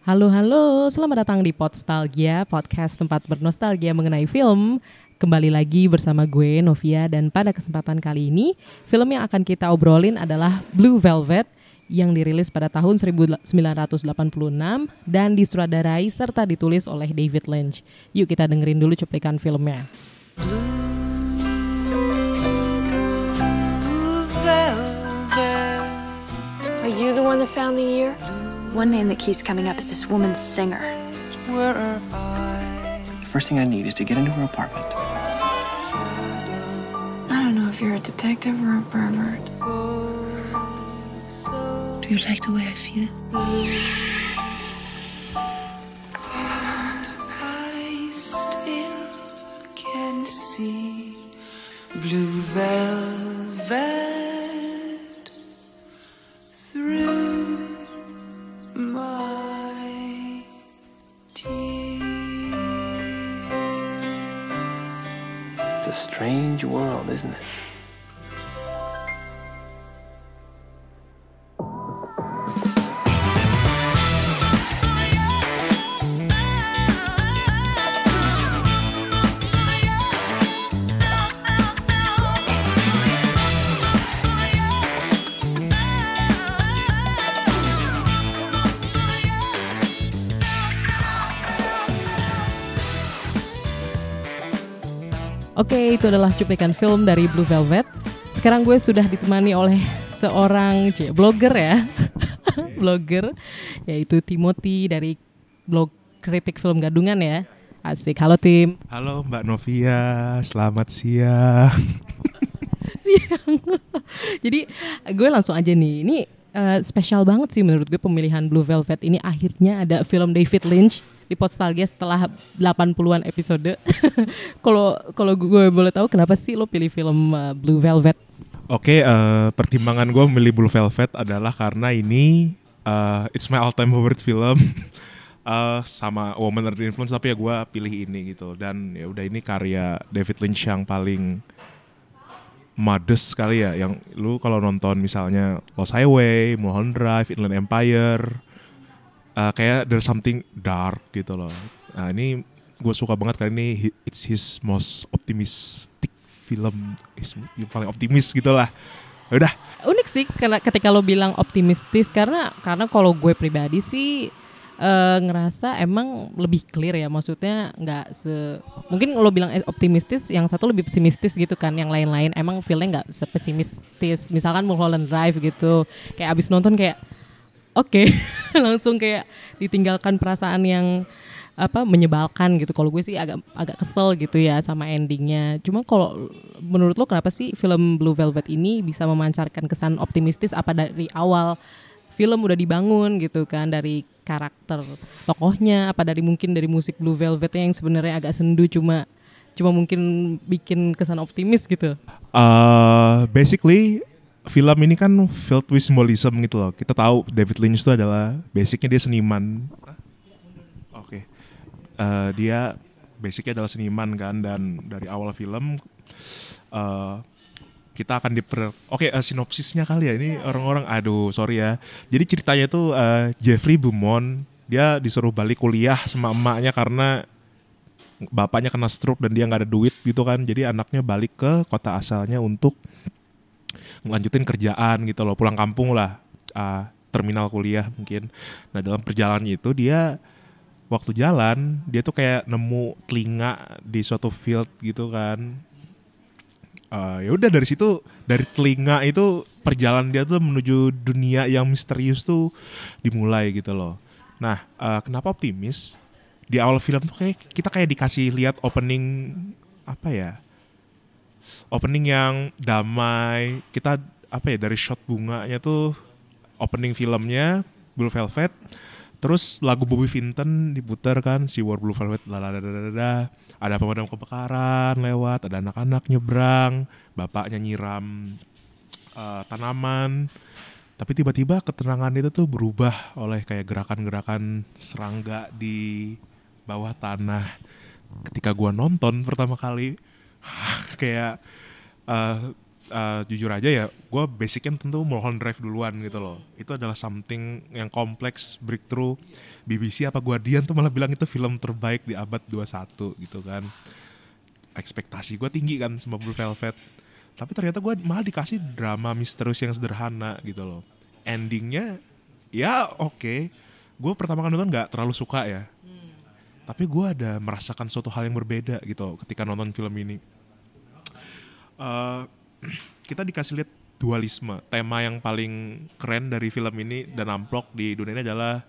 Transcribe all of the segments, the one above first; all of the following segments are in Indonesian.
Halo halo, selamat datang di Podstalgia, podcast tempat bernostalgia mengenai film. Kembali lagi bersama gue Novia dan pada kesempatan kali ini film yang akan kita obrolin adalah Blue Velvet yang dirilis pada tahun 1986 dan disutradarai serta ditulis oleh David Lynch. Yuk kita dengerin dulu cuplikan filmnya. Are you the one that found the ear? One name that keeps coming up is this woman singer. The first thing I need is to get into her apartment. I don't know if you're a detective or a pervert. Do you like the way I feel? I still can see blue velvet through a strange world, isn't it? Oke, itu adalah cuplikan film dari Blue Velvet. Sekarang gue sudah ditemani oleh seorang c- blogger ya. blogger yaitu Timothy dari blog kritik film gadungan ya. Asik. Halo tim. Halo Mbak Novia, selamat siang. Siang. Jadi gue langsung aja nih. Ini eh, spesial banget sih menurut gue pemilihan Blue Velvet ini akhirnya ada film David Lynch di Podstalgia setelah 80-an episode. Kalau kalau gue boleh tahu kenapa sih lo pilih film eh, Blue Velvet? Oke, eh, pertimbangan gue memilih Blue Velvet adalah karena ini eh, it's my all time favorite film. Eh, sama Woman Under Influence tapi ya gue pilih ini gitu dan ya udah ini karya David Lynch yang paling modest sekali ya yang lu kalau nonton misalnya Lost Highway, Mulholland Drive, Inland Empire eh, kayak there's something dark gitu loh. Nah ini gue suka banget karena ini it's his most optimistic film, is yang paling optimis gitu lah. Udah, Unik sih karena ketika lo bilang optimistis karena karena kalau gue pribadi sih eh, ngerasa emang lebih clear ya maksudnya nggak se mungkin lo bilang eh, optimistis yang satu lebih pesimistis gitu kan yang lain-lain emang feelnya nggak sepesimistis. Misalkan Mulholland Drive gitu kayak abis nonton kayak oke langsung kayak ditinggalkan perasaan yang apa menyebalkan gitu. Kalau gue sih agak agak kesel gitu ya sama endingnya. Cuma kalau menurut lo kenapa sih film Blue Velvet ini bisa memancarkan kesan optimistis apa dari awal film udah dibangun gitu kan dari karakter tokohnya apa dari mungkin dari musik Blue Velvet yang sebenarnya agak sendu cuma cuma mungkin bikin kesan optimis gitu eh basically film ini kan filled with symbolism gitu loh. Kita tahu David Lynch itu adalah basicnya dia seniman. Oke, Eh, dia basicnya adalah seniman kan dan dari awal film eh kita akan diper oke eh, sinopsisnya kali ya ini orang-orang aduh sorry ya. Jadi ceritanya tuh eh, Jeffrey Beaumont dia disuruh balik kuliah sama emaknya karena bapaknya kena stroke dan dia nggak ada duit gitu kan. Jadi anaknya balik ke kota asalnya untuk ngelanjutin kerjaan gitu loh pulang kampung lah ah, terminal kuliah mungkin. Nah dalam perjalanannya itu dia waktu jalan dia tuh kayak nemu telinga di suatu field gitu kan Eh, ya udah dari situ dari telinga itu perjalanan dia tuh menuju dunia yang misterius tuh dimulai gitu loh. Nah eh, kenapa optimis? Di awal film tuh kayak kita kayak dikasih lihat opening apa ya? Opening yang damai kita apa ya dari shot bunganya tuh opening filmnya Blue Velvet terus lagu Bobby Vinton diputar kan si War Blue Velvet lalalala ada pemadam kebakaran lewat ada anak-anak nyebrang bapaknya nyiram eh, tanaman. Tapi tiba-tiba keterangan itu tuh berubah oleh kayak gerakan-gerakan serangga di bawah tanah. Ketika gua nonton pertama kali kayak eh, uh, jujur aja ya, gue basicnya tentu Mulholland Drive duluan gitu loh. Itu adalah something yang kompleks, breakthrough. BBC apa Guardian tuh malah bilang itu film terbaik di abad 21 gitu kan. Ekspektasi gue tinggi kan sama Blue Velvet. Tapi ternyata gue malah dikasih drama misterius yang sederhana gitu loh. Endingnya ya oke. Gue pertama kali nonton nggak terlalu suka ya. Tapi gue ada merasakan suatu hal yang berbeda gitu ketika nonton film ini. Eh, kita dikasih lihat dualisme. Tema yang paling keren dari film ini dan amplok di dunia ini adalah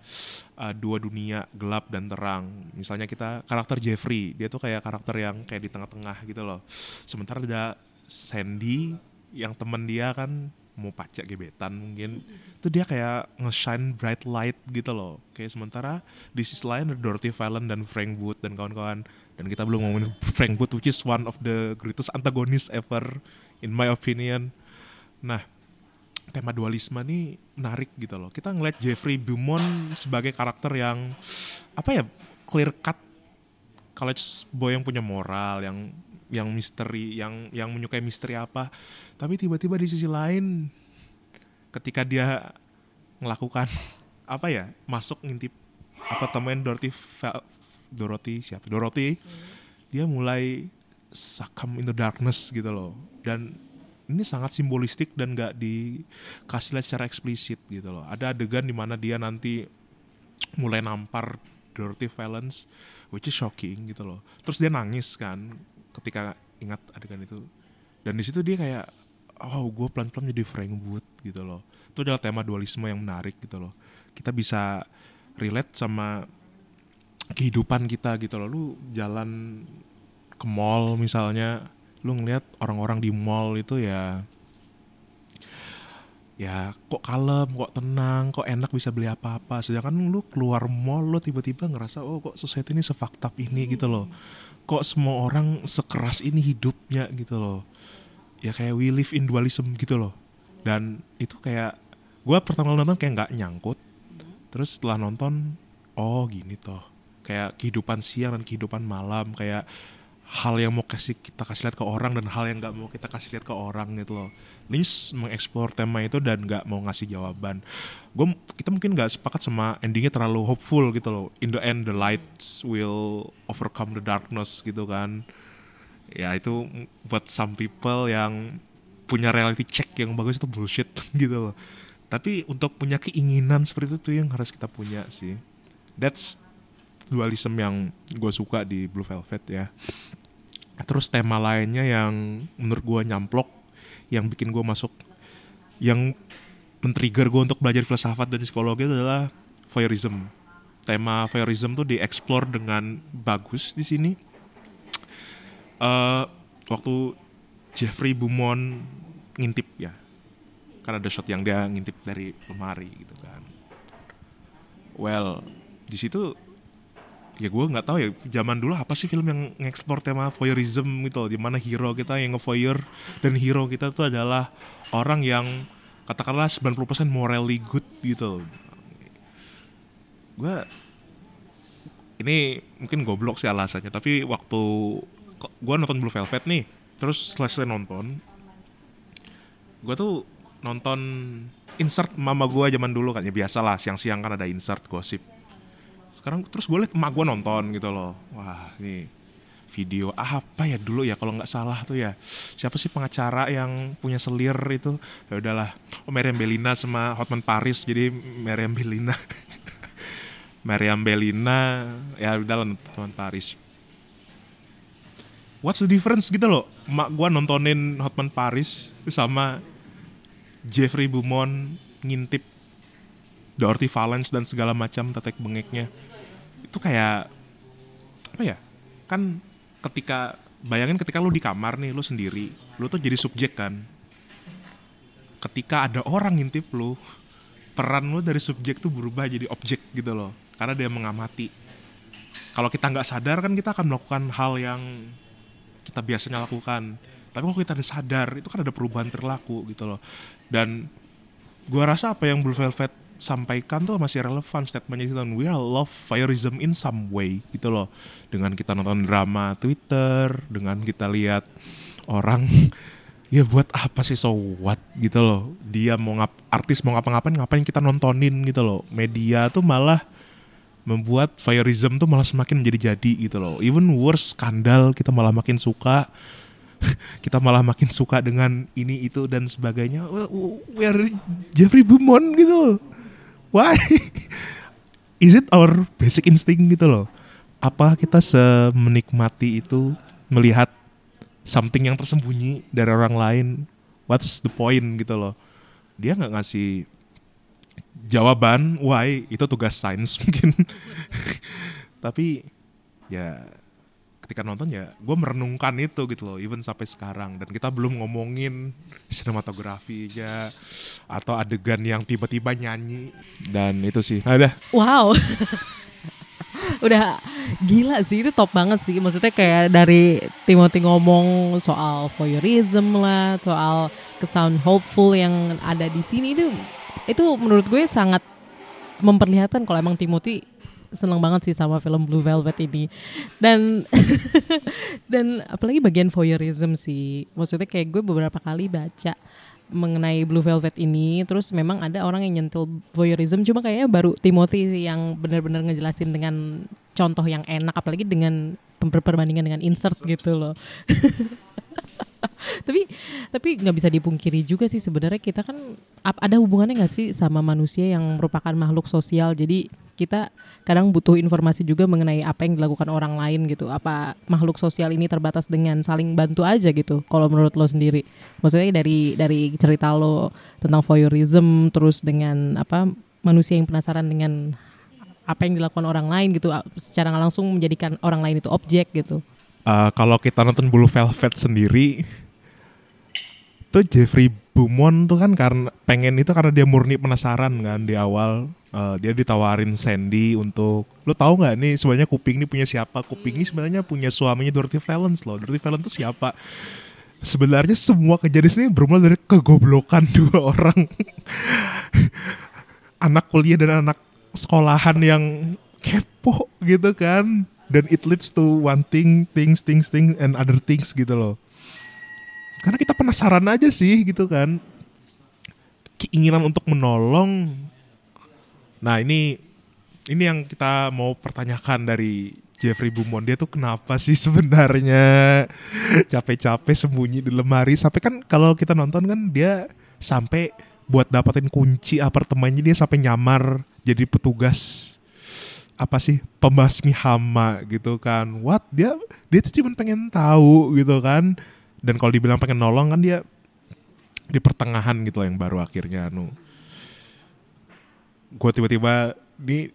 uh, dua dunia gelap dan terang. Misalnya kita karakter Jeffrey, dia tuh kayak karakter yang kayak di tengah-tengah gitu loh. Sementara ada Sandy yang temen dia kan mau pacak gebetan mungkin itu dia kayak nge-shine bright light gitu loh kayak sementara di sisi lain ada Dorothy Fallon dan Frank Wood dan kawan-kawan dan kita belum ngomongin Frank Wood which is one of the greatest antagonist ever in my opinion. Nah tema dualisme nih menarik gitu loh. Kita ngeliat Jeffrey Beaumont sebagai karakter yang apa ya clear cut. College boy yang punya moral yang yang misteri yang yang menyukai misteri apa. Tapi tiba-tiba di sisi lain ketika dia melakukan apa ya masuk ngintip apartemen Dorothy Fa- Dorothy siapa? Dorothy. Dia mulai succumb in the darkness gitu loh. Dan ini sangat simbolistik dan gak dikasih lihat secara eksplisit gitu loh. Ada adegan di mana dia nanti mulai nampar Dorothy Valance which is shocking gitu loh. Terus dia nangis kan ketika ingat adegan itu. Dan di situ dia kayak oh gue pelan-pelan jadi Frank Wood gitu loh. Itu adalah tema dualisme yang menarik gitu loh. Kita bisa relate sama kehidupan kita gitu loh. Lu jalan ke mall misalnya lu ngeliat orang-orang di mall itu ya ya kok kalem, kok tenang, kok enak bisa beli apa-apa. Sedangkan lu keluar mall lu tiba-tiba ngerasa oh kok society ini sefaktab ini gitu loh. Kok semua orang sekeras ini hidupnya gitu loh. Ya kayak we live in dualism gitu loh. Dan itu kayak gua pertama nonton kayak nggak nyangkut. Terus setelah nonton oh gini toh. Kayak kehidupan siang dan kehidupan malam kayak hal yang mau kasih kita kasih lihat ke orang dan hal yang nggak mau kita kasih lihat ke orang gitu loh. Lynch mengeksplor tema itu dan nggak mau ngasih jawaban. Gue kita mungkin nggak sepakat sama endingnya terlalu hopeful gitu loh. In the end the lights will overcome the darkness gitu kan. Ya itu buat some people yang punya reality check yang bagus itu bullshit gitu loh. Tapi untuk punya keinginan seperti itu tuh yang harus kita punya sih. That's dualism yang gue suka di Blue Velvet ya. Terus tema lainnya yang menurut gue nyamplok, yang bikin gue masuk, yang men-trigger gue untuk belajar filsafat dan psikologi adalah voyeurism. Tema voyeurism tuh dieksplor dengan bagus di sini. Eh, waktu Jeffrey Beaumont ngintip ya, karena ada shot yang dia ngintip dari lemari gitu kan. Well, di situ ya gue nggak tahu ya zaman dulu apa sih film yang ngeksplor tema voyeurism gitu loh? Di mana hero kita yang ngevoyeur dan hero kita tuh adalah orang yang katakanlah 90% morally good gitu gue ini mungkin goblok sih alasannya tapi waktu gue nonton Blue Velvet nih terus selesai nonton gue tuh nonton insert mama gue zaman dulu kan ya biasa lah siang-siang kan ada insert gosip sekarang terus gue liat emak gue nonton gitu loh. Wah ini video apa ya dulu ya kalau nggak salah tuh ya. Siapa sih pengacara yang punya selir itu? Ya udahlah oh Meriam Belina sama Hotman Paris. Jadi Meriam Belina Meriam Belina ya udahlah Hotman Paris. What's the difference gitu loh? Emak gue nontonin Hotman Paris sama Jeffrey Beaumont ngintip Dorothy Valance dan segala macam tetek bengeknya. Itu kayak apa ya kan ketika bayangin ketika lu di kamar nih lu sendiri lu tuh jadi subjek kan. Ketika ada orang ngintip lu peran lu dari subjek tuh berubah jadi objek gitu loh. Karena dia mengamati. Kalau kita nggak sadar kan kita akan melakukan hal yang kita biasanya lakukan. Tapi kalau kita sadar itu kan ada perubahan perilaku gitu loh. Dan gua rasa apa yang Blue Velvet sampaikan tuh masih relevan statementnya itu we all love voyeurism in some way gitu loh. Dengan kita nonton drama Twitter dengan kita lihat orang ya buat apa sih so what gitu loh. Dia mau ngap artis mau ngapa-ngapain ngapain kita nontonin gitu loh. Media tuh malah membuat voyeurism tuh malah semakin menjadi jadi gitu loh. Even worse skandal kita malah makin suka kita malah makin suka dengan ini itu dan sebagainya. We are Jeffrey Beaumont gitu why? Is it our basic instinct gitu loh? Apa kita semenikmati itu melihat something yang tersembunyi dari orang lain? What's the point gitu loh? Dia nggak ngasih jawaban why itu tugas sains mungkin. Tapi ya ketika nonton ya gue merenungkan itu gitu loh even sampai sekarang dan kita belum ngomongin sinematografinya atau adegan yang tiba-tiba nyanyi dan itu sih ada Wow. Udah gila sih itu top banget sih. Maksudnya kayak dari Timothy ngomong soal voyeurism lah, soal kesan hopeful yang ada di sini itu itu menurut gue sangat memperlihatkan kalau emang Timothy seneng banget sih sama film Blue Velvet ini. Dan dan apalagi bagian voyeurism sih. Maksudnya kayak gue beberapa kali baca mengenai Blue Velvet ini terus memang ada orang yang nyentil voyeurism cuma kayaknya baru Timothy yang benar-benar ngejelasin dengan contoh yang enak apalagi dengan perbandingan dengan insert gitu loh tapi tapi nggak bisa dipungkiri juga sih sebenarnya kita kan ada hubungannya nggak sih sama manusia yang merupakan makhluk sosial? Jadi kita kadang butuh informasi juga mengenai apa yang dilakukan orang lain gitu. Apa makhluk sosial ini terbatas dengan saling bantu aja gitu kalau menurut lo sendiri? Maksudnya dari dari cerita lo tentang voyeurism terus dengan apa manusia yang penasaran dengan apa yang dilakukan orang lain gitu secara langsung menjadikan orang lain itu objek gitu Uh, kalau kita nonton Blue Velvet sendiri tuh Jeffrey Beaumont tuh kan karena pengen itu karena dia murni penasaran kan di awal. Uh, dia ditawarin Sandy untuk lo tahu nggak nih sebenarnya kuping ini punya siapa? Kuping ini sebenarnya punya suaminya Dorothy Valance loh. Dorothy Valance tuh siapa? Sebenarnya semua kejadian ini bermula dari kegoblokan dua orang. Anak kuliah dan anak sekolahan yang kepo gitu kan dan it leads to one thing things things things and other things gitu loh. Karena kita penasaran aja sih gitu kan. Keinginan untuk menolong. Nah ini ini yang kita mau pertanyakan dari Jeffrey Beaumont. Dia tuh kenapa sih sebenarnya capek-capek sembunyi di lemari? Sampai kan kalau kita nonton kan dia sampai buat dapetin kunci apartemennya dia sampai nyamar jadi petugas apa sih pembasmi hama gitu kan. What? Dia dia tuh cuma pengen tahu gitu kan. Dan kalau dibilang pengen nolong kan dia di pertengahan gitu lah yang baru akhirnya anu. Gue tiba-tiba di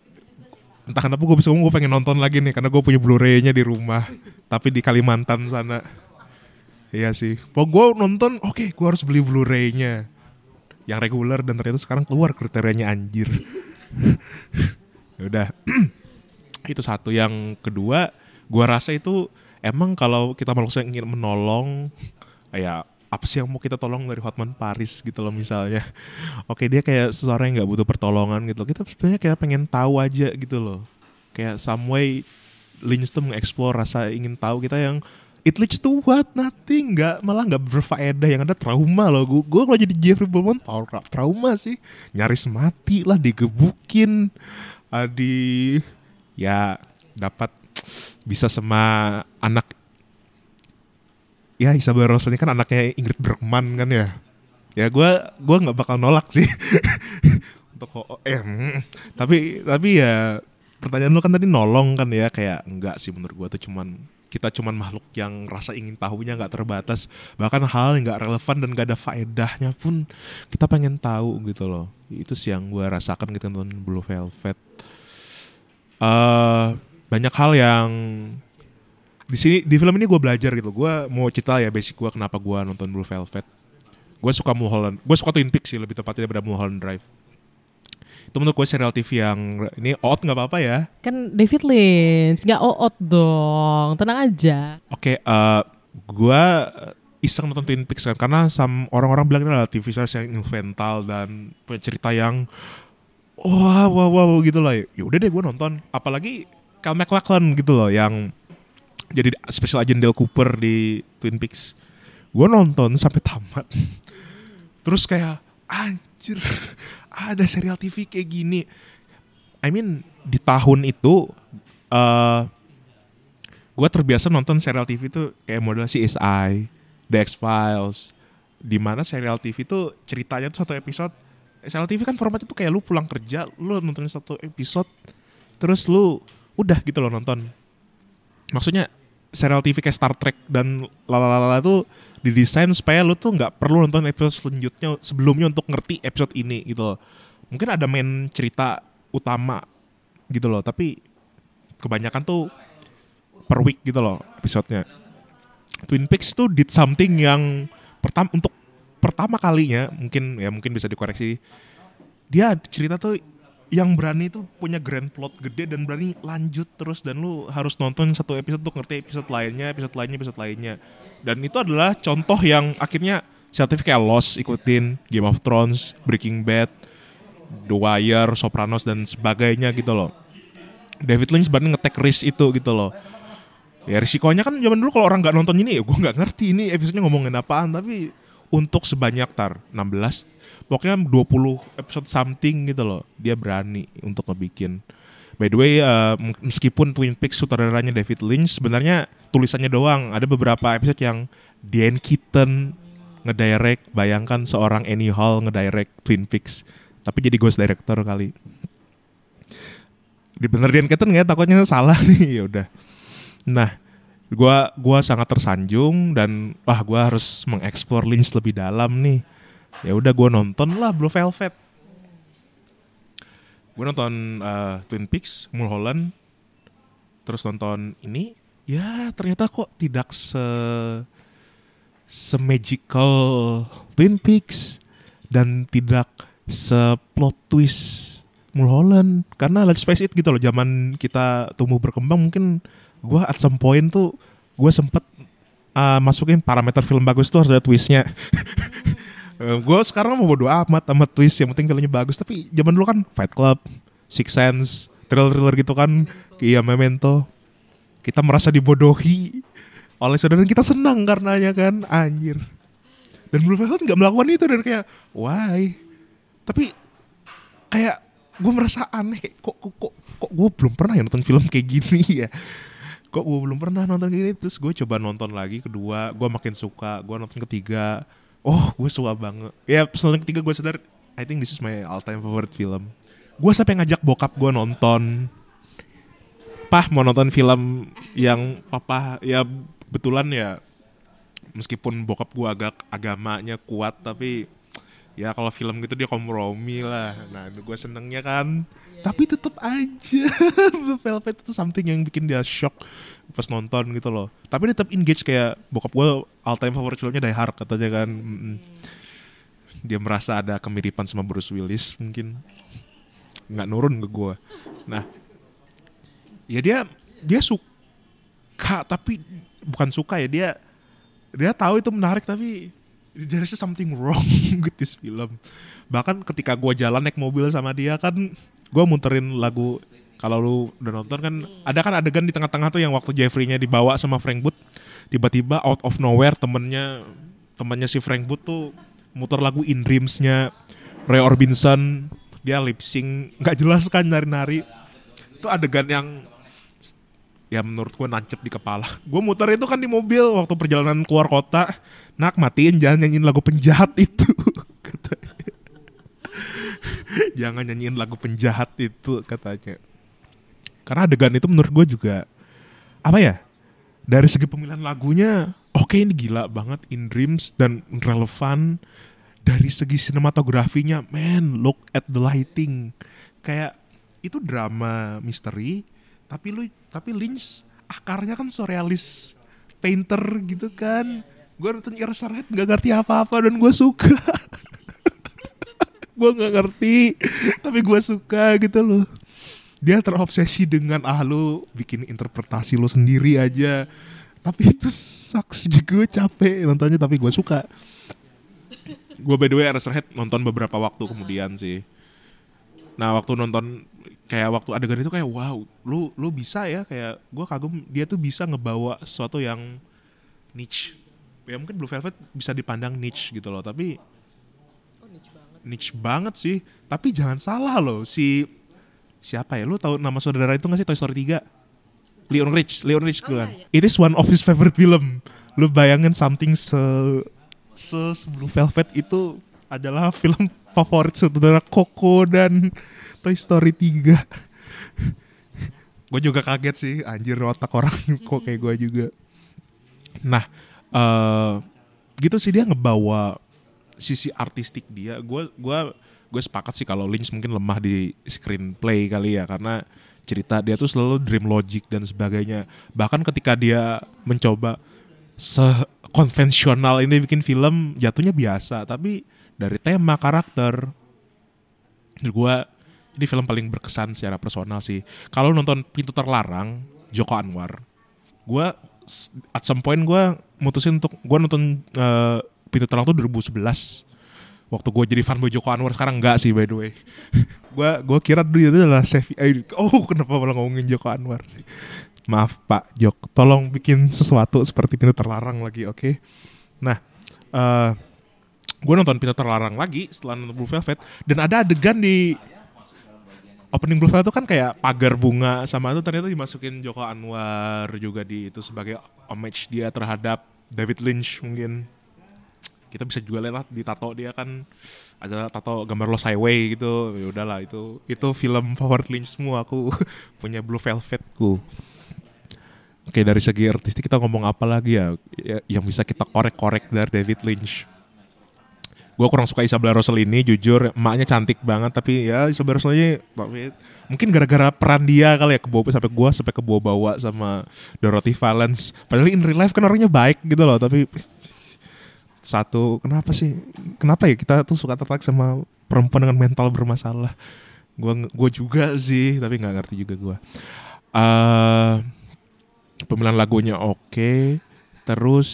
entah kenapa gue bisa ngomong gue pengen nonton lagi nih karena gue punya Blu-ray-nya di rumah tapi di Kalimantan sana. Iya sih. Pokok gue nonton oke gue harus beli Blu-ray-nya. Yang reguler dan ternyata sekarang keluar kriterianya anjir udah. Itu satu. Yang kedua gua rasa itu emang kalau kita manusia ingin menolong ya apa sih yang mau kita tolong dari Hotman Paris gitu loh misalnya. Oke dia kayak seseorang yang nggak butuh pertolongan gitu kita sebenarnya kayak pengen tahu aja gitu loh. Kayak some way Lynch tuh mengeksplor rasa ingin tahu kita yang it leads to what? Nothing. Nggak malah nggak berfaedah. Yang ada trauma loh. Gue gue kalau jadi Jeffrey tau trauma sih? Nyaris mati lah digebukin. Di ya dapat bisa sama anak ya Isabel Rose ini kan anaknya Ingrid Bergman kan ya. Ya gue gue nggak bakal nolak sih. Untuk oh, eh tapi tapi ya pertanyaan lu kan tadi nolong kan ya. Kayak enggak sih menurut gue tuh cuman kita cuman makhluk yang rasa ingin tahunya nggak terbatas bahkan hal yang nggak relevan dan gak ada faedahnya pun kita pengen tahu gitu loh. Itu sih yang gue rasakan kita nonton Blue Velvet. Uh, banyak hal yang di sini di film ini gue belajar gitu. Gue mau cerita ya basic gue kenapa gue nonton Blue Velvet. Gue suka Mulholland gue suka Twin Peaks sih lebih tepatnya daripada Mulholland Drive itu menurut gue serial TV yang ini out nggak apa-apa ya kan David Lynch nggak oot dong tenang aja Oke, eh gue iseng nonton Twin Peaks kan karena sam orang-orang bilang ini adalah TV series yang invental dan punya cerita yang wah wah wah wah gitu lah. Ya udah deh gue nonton. Apalagi Cal MacLachlan gitu loh yang jadi special agent Dale Cooper di Twin Peaks. gue nonton sampai tamat terus kayak anjir ada serial TV kayak gini I mean di tahun itu eh gue terbiasa nonton serial TV itu kayak model CSI, The X Files, di mana serial TV itu ceritanya tuh satu episode. Serial TV kan formatnya tuh kayak lu pulang kerja, lu nonton satu episode, terus lu udah gitu loh nonton. Maksudnya serial TV kayak Star Trek dan lalalala tuh didesain supaya lu tuh nggak perlu nonton episode selanjutnya sebelumnya untuk ngerti episode ini gitu loh. Mungkin ada main cerita utama gitu loh, tapi kebanyakan tuh per week gitu loh episodenya. Twin Peaks tuh did something yang pertama untuk pertama kalinya mungkin ya mungkin bisa dikoreksi dia cerita tuh yang berani tuh punya grand plot gede dan berani lanjut terus dan lu harus nonton satu episode untuk ngerti episode lainnya episode lainnya episode lainnya. Dan itu adalah contoh yang akhirnya sertif kayak Lost ikutin Game of Thrones Breaking Bad The Wire Sopranos dan sebagainya gitu loh. David Lynch berani ngetek risk itu gitu loh. Ya risikonya kan zaman dulu kalau orang nggak nonton ini ya gue nggak ngerti ini episodenya ngomongin apaan tapi untuk sebanyak tar 16 pokoknya 20 episode something gitu loh. Dia berani untuk ngebikin. By the way uh, meskipun Twin Peaks sutradaranya David Lynch sebenarnya tulisannya doang. Ada beberapa episode yang Dan Keaton ngedirect. Bayangkan seorang Annie Hall ngedirect Twin Peaks. Tapi jadi ghost director kali. Di bener Dan Keaton nggak? Ya? takutnya salah nih. Ya udah. Nah, gua gua sangat tersanjung dan wah gua harus mengeksplor Lynch lebih dalam nih. Ya udah gua nonton lah Blue Velvet. Gue nonton uh, Twin Peaks, Mulholland, terus nonton ini, ya ternyata kok tidak se se-magical Twin Peaks dan tidak se-plot twist Mulholland karena let's face it gitu loh zaman kita tumbuh berkembang mungkin gue at some point tuh gue sempet uh, masukin parameter film bagus tuh harus ada twistnya. Gue sekarang mau bodo amat sama twist yang penting filmnya bagus. Tapi zaman dulu kan Fight Club Six Sense thriller-thriller gitu kan. Iya Memento. Kita merasa dibodohi. Oleh saudara kita senang karenanya kan. Anjir. Dan Velvet nggak melakukan itu dan kayak why? Tapi kayak gue merasa aneh. Kayak kok kok kok, kok gue belum pernah ya nonton film kayak gini ya kok gue belum pernah nonton kayak gini? Terus gue coba nonton lagi kedua gue makin suka gue nonton ketiga. Oh gue suka banget. Ya pas nonton ketiga gue sadar I think this is my all time favorite film. Gue sampai ngajak bokap gue nonton. Pah mau nonton film yang papa ya betulan ya meskipun bokap gue agak agamanya kuat tapi ya kalau film gitu dia kompromi lah. Nah gue senengnya kan tapi tetap aja. The Velvet itu something yang bikin dia shock pas nonton gitu loh. Tapi dia tetap engage kayak bokap gue all time favorit filmnya Die Hard katanya kan. Mm-mm. dia merasa ada kemiripan sama Bruce Willis mungkin. Nggak nurun ke gue nah ya dia dia suka tapi bukan suka ya dia dia tahu itu menarik tapi there's something wrong with this film. Bahkan ketika gue jalan naik mobil sama dia kan gue muterin lagu kalau lu udah nonton kan ada kan adegan di tengah-tengah tuh yang waktu Jeffrey-nya dibawa sama Frank Booth tiba-tiba out of nowhere temennya temennya si Frank Booth tuh muter lagu In Dreams-nya Roy Orbison dia lip sync nggak jelas kan nari-nari itu adegan yang ya menurut gue nancep di kepala. Gue muter itu kan di mobil waktu perjalanan keluar kota. Nak matiin jangan nyanyiin lagu penjahat itu. jangan nyanyiin lagu penjahat itu katanya. Karena adegan itu menurut gue juga apa ya? Dari segi pemilihan lagunya, oke ini gila banget in dreams dan relevan. Dari segi sinematografinya, man, look at the lighting. Kayak itu drama misteri, tapi lu tapi Lynch akarnya kan surrealis painter gitu kan gue nonton Eraserhead nggak ngerti apa-apa dan gue suka gue nggak ngerti tapi gue suka gitu loh. Dia terobsesi dengan ah lu bikin interpretasi lu sendiri aja. Tapi itu sucks juga capek nontonnya tapi gue suka. Gue by the way Eraserhead nonton beberapa waktu kemudian sih. Nah waktu nonton kayak waktu adegan itu kayak wow lu lu bisa ya kayak gue kagum dia tuh bisa ngebawa sesuatu yang niche. Ya mungkin Blue Velvet bisa dipandang niche gitu loh tapi niche banget sih. Tapi jangan salah loh si siapa ya? Lu tahu nama saudara itu nggak sih? Toy Story 3 Leon Rich Leon Rich kan it is one of his favorite film. Lu bayangin something se se se Blue Velvet itu adalah film favorit saudara Coco dan Toy Story 3 gue juga kaget sih anjir otak orang kok kayak gue juga. Nah eh gitu sih dia ngebawa sisi artistik dia gue gua gue sepakat sih kalau Lynch mungkin lemah di screenplay kali ya karena cerita dia tuh selalu dream logic dan sebagainya. Bahkan ketika dia mencoba sekonvensional ini bikin film jatuhnya biasa tapi dari tema karakter gue ini film paling berkesan secara personal sih. Kalau nonton pintu terlarang Joko Anwar gue at some point gue mutusin untuk gue nonton eh, pintu terlarang tuh 2011 waktu gue jadi fanboy Joko Anwar sekarang enggak sih by the way. Gue gue kira dulu itu adalah Sevi eh, oh kenapa malah ngomongin Joko Anwar sih? Maaf Pak Jok. Tolong bikin sesuatu seperti pintu terlarang lagi oke? Nah eh gue nonton pintu terlarang lagi setelah nonton Blue Velvet dan ada adegan di opening Blue Velvet itu kan kayak pagar bunga sama itu ternyata dimasukin Joko Anwar juga di itu sebagai homage dia terhadap David Lynch mungkin kita bisa juga lihat di tato dia kan ada tato gambar Lost Highway gitu. Ya udahlah itu itu film favorit Lynch semua aku punya Blue Velvetku. Oke dari segi artistik kita ngomong apa lagi ya, ya yang bisa kita korek-korek dari David Lynch. Gue kurang suka Isabella Rossellini jujur emaknya cantik banget tapi ya Isabella Rossellini tapi mungkin gara-gara peran dia kali ya kebawa sampai gue sampai kebawa bawa sama Dorothy Valance padahal in real life kan orangnya baik gitu loh tapi satu kenapa sih? Kenapa ya kita tuh suka tertarik sama perempuan dengan mental bermasalah? Gue gue juga sih tapi nggak ngerti juga gue eh pemilihan lagunya oke terus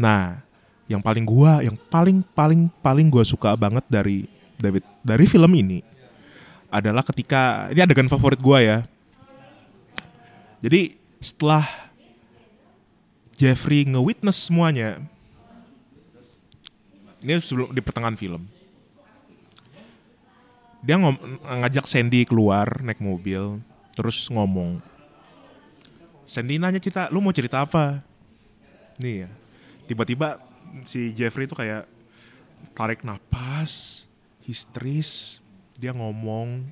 nah yang paling gua yang paling paling paling gua suka banget dari David dari film ini adalah ketika ini adegan favorit gua ya. Jadi setelah Jeffrey nge-witness semuanya ini sebelum di pertengahan film. Dia ngom, ngajak Sandy keluar naik mobil terus ngomong. Sandy nanya cerita lu mau cerita apa? Nih ya tiba-tiba si Jeffrey itu kayak tarik napas histeris dia ngomong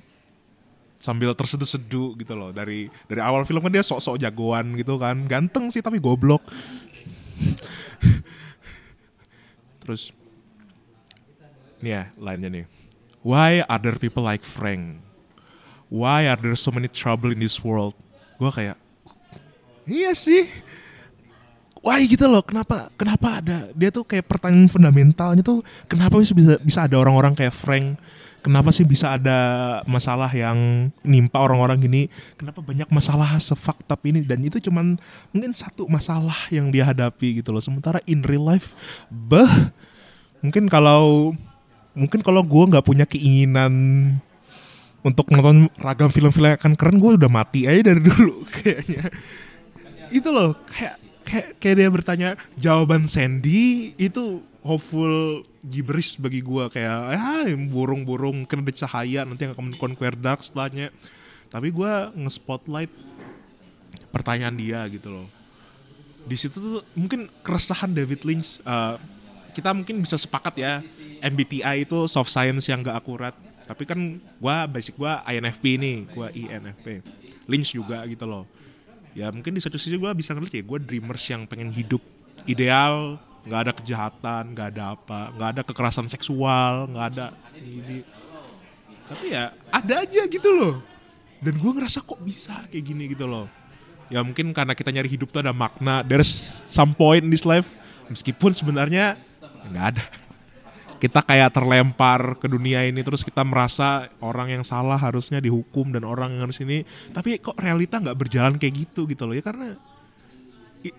sambil terseduh-seduh gitu loh. Dari dari awal film kan dia sok-sok jagoan gitu kan. Ganteng sih tapi goblok. Terus nih ya lainnya nih. Why other people like Frank? Why are there so many trouble in this world? Gue kayak iya sih. Wah gitu loh kenapa kenapa ada dia tuh kayak pertanyaan fundamentalnya tuh kenapa bisa bisa ada orang-orang kayak Frank? Kenapa sih bisa ada masalah yang nimpa orang-orang gini? Kenapa banyak masalah sefaktab ini? Dan itu cuman mungkin satu masalah yang dia hadapi gitu loh. Sementara in real life beh mungkin kalau mungkin kalau gue nggak punya keinginan untuk nonton ragam film-film yang akan keren gue udah mati aja dari dulu kayaknya. Itu loh kayak kayak kayak dia bertanya jawaban Sandy itu hopeful gibberish bagi gua. Kayak ya burung-burung mungkin ada cahaya nanti akan conquer dark setelahnya tapi gua nge-spotlight pertanyaan dia gitu loh. Di situ tuh mungkin keresahan David Lynch eh, kita mungkin bisa sepakat ya MBTI itu soft science yang gak akurat. Tapi kan gua basic gua INFP nih gua INFP Lynch juga gitu loh. Ya mungkin di satu sisi gue bisa ngeliat ya gue dreamers yang pengen hidup ideal nggak ada kejahatan nggak ada apa nggak ada kekerasan seksual nggak ada ini. Tapi ya ada aja gitu loh. Dan gue ngerasa kok bisa kayak gini gitu loh. Ya mungkin karena kita nyari hidup tuh ada makna there's some point in this life. Meskipun sebenarnya nggak ada kita kayak terlempar ke dunia ini terus kita merasa orang yang salah harusnya dihukum dan orang yang harus ini. Tapi kok realita nggak berjalan kayak gitu gitu loh ya karena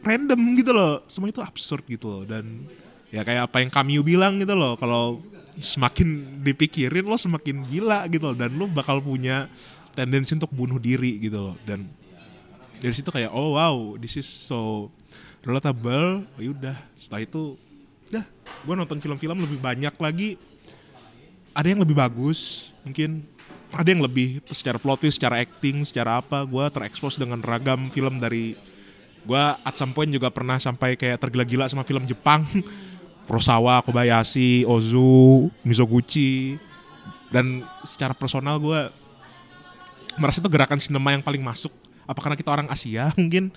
random gitu loh. Semua itu absurd gitu loh. Dan ya kayak apa yang kami bilang gitu loh kalau semakin dipikirin lo semakin gila gitu loh. Dan lo bakal punya tendensi untuk bunuh diri gitu loh. Dan dari situ kayak oh wow this is so relatable. Oh, udah setelah itu dah gue nonton film-film lebih banyak lagi. Ada yang lebih bagus mungkin. Ada yang lebih secara plot twist, secara acting, secara apa. Gue terekspos dengan ragam film dari gue at some point juga pernah sampai kayak tergila-gila sama film Jepang. Kurosawa, Kobayashi, Ozu, Mizoguchi. Dan secara personal gue merasa itu gerakan sinema yang paling masuk. Apa karena kita orang Asia mungkin?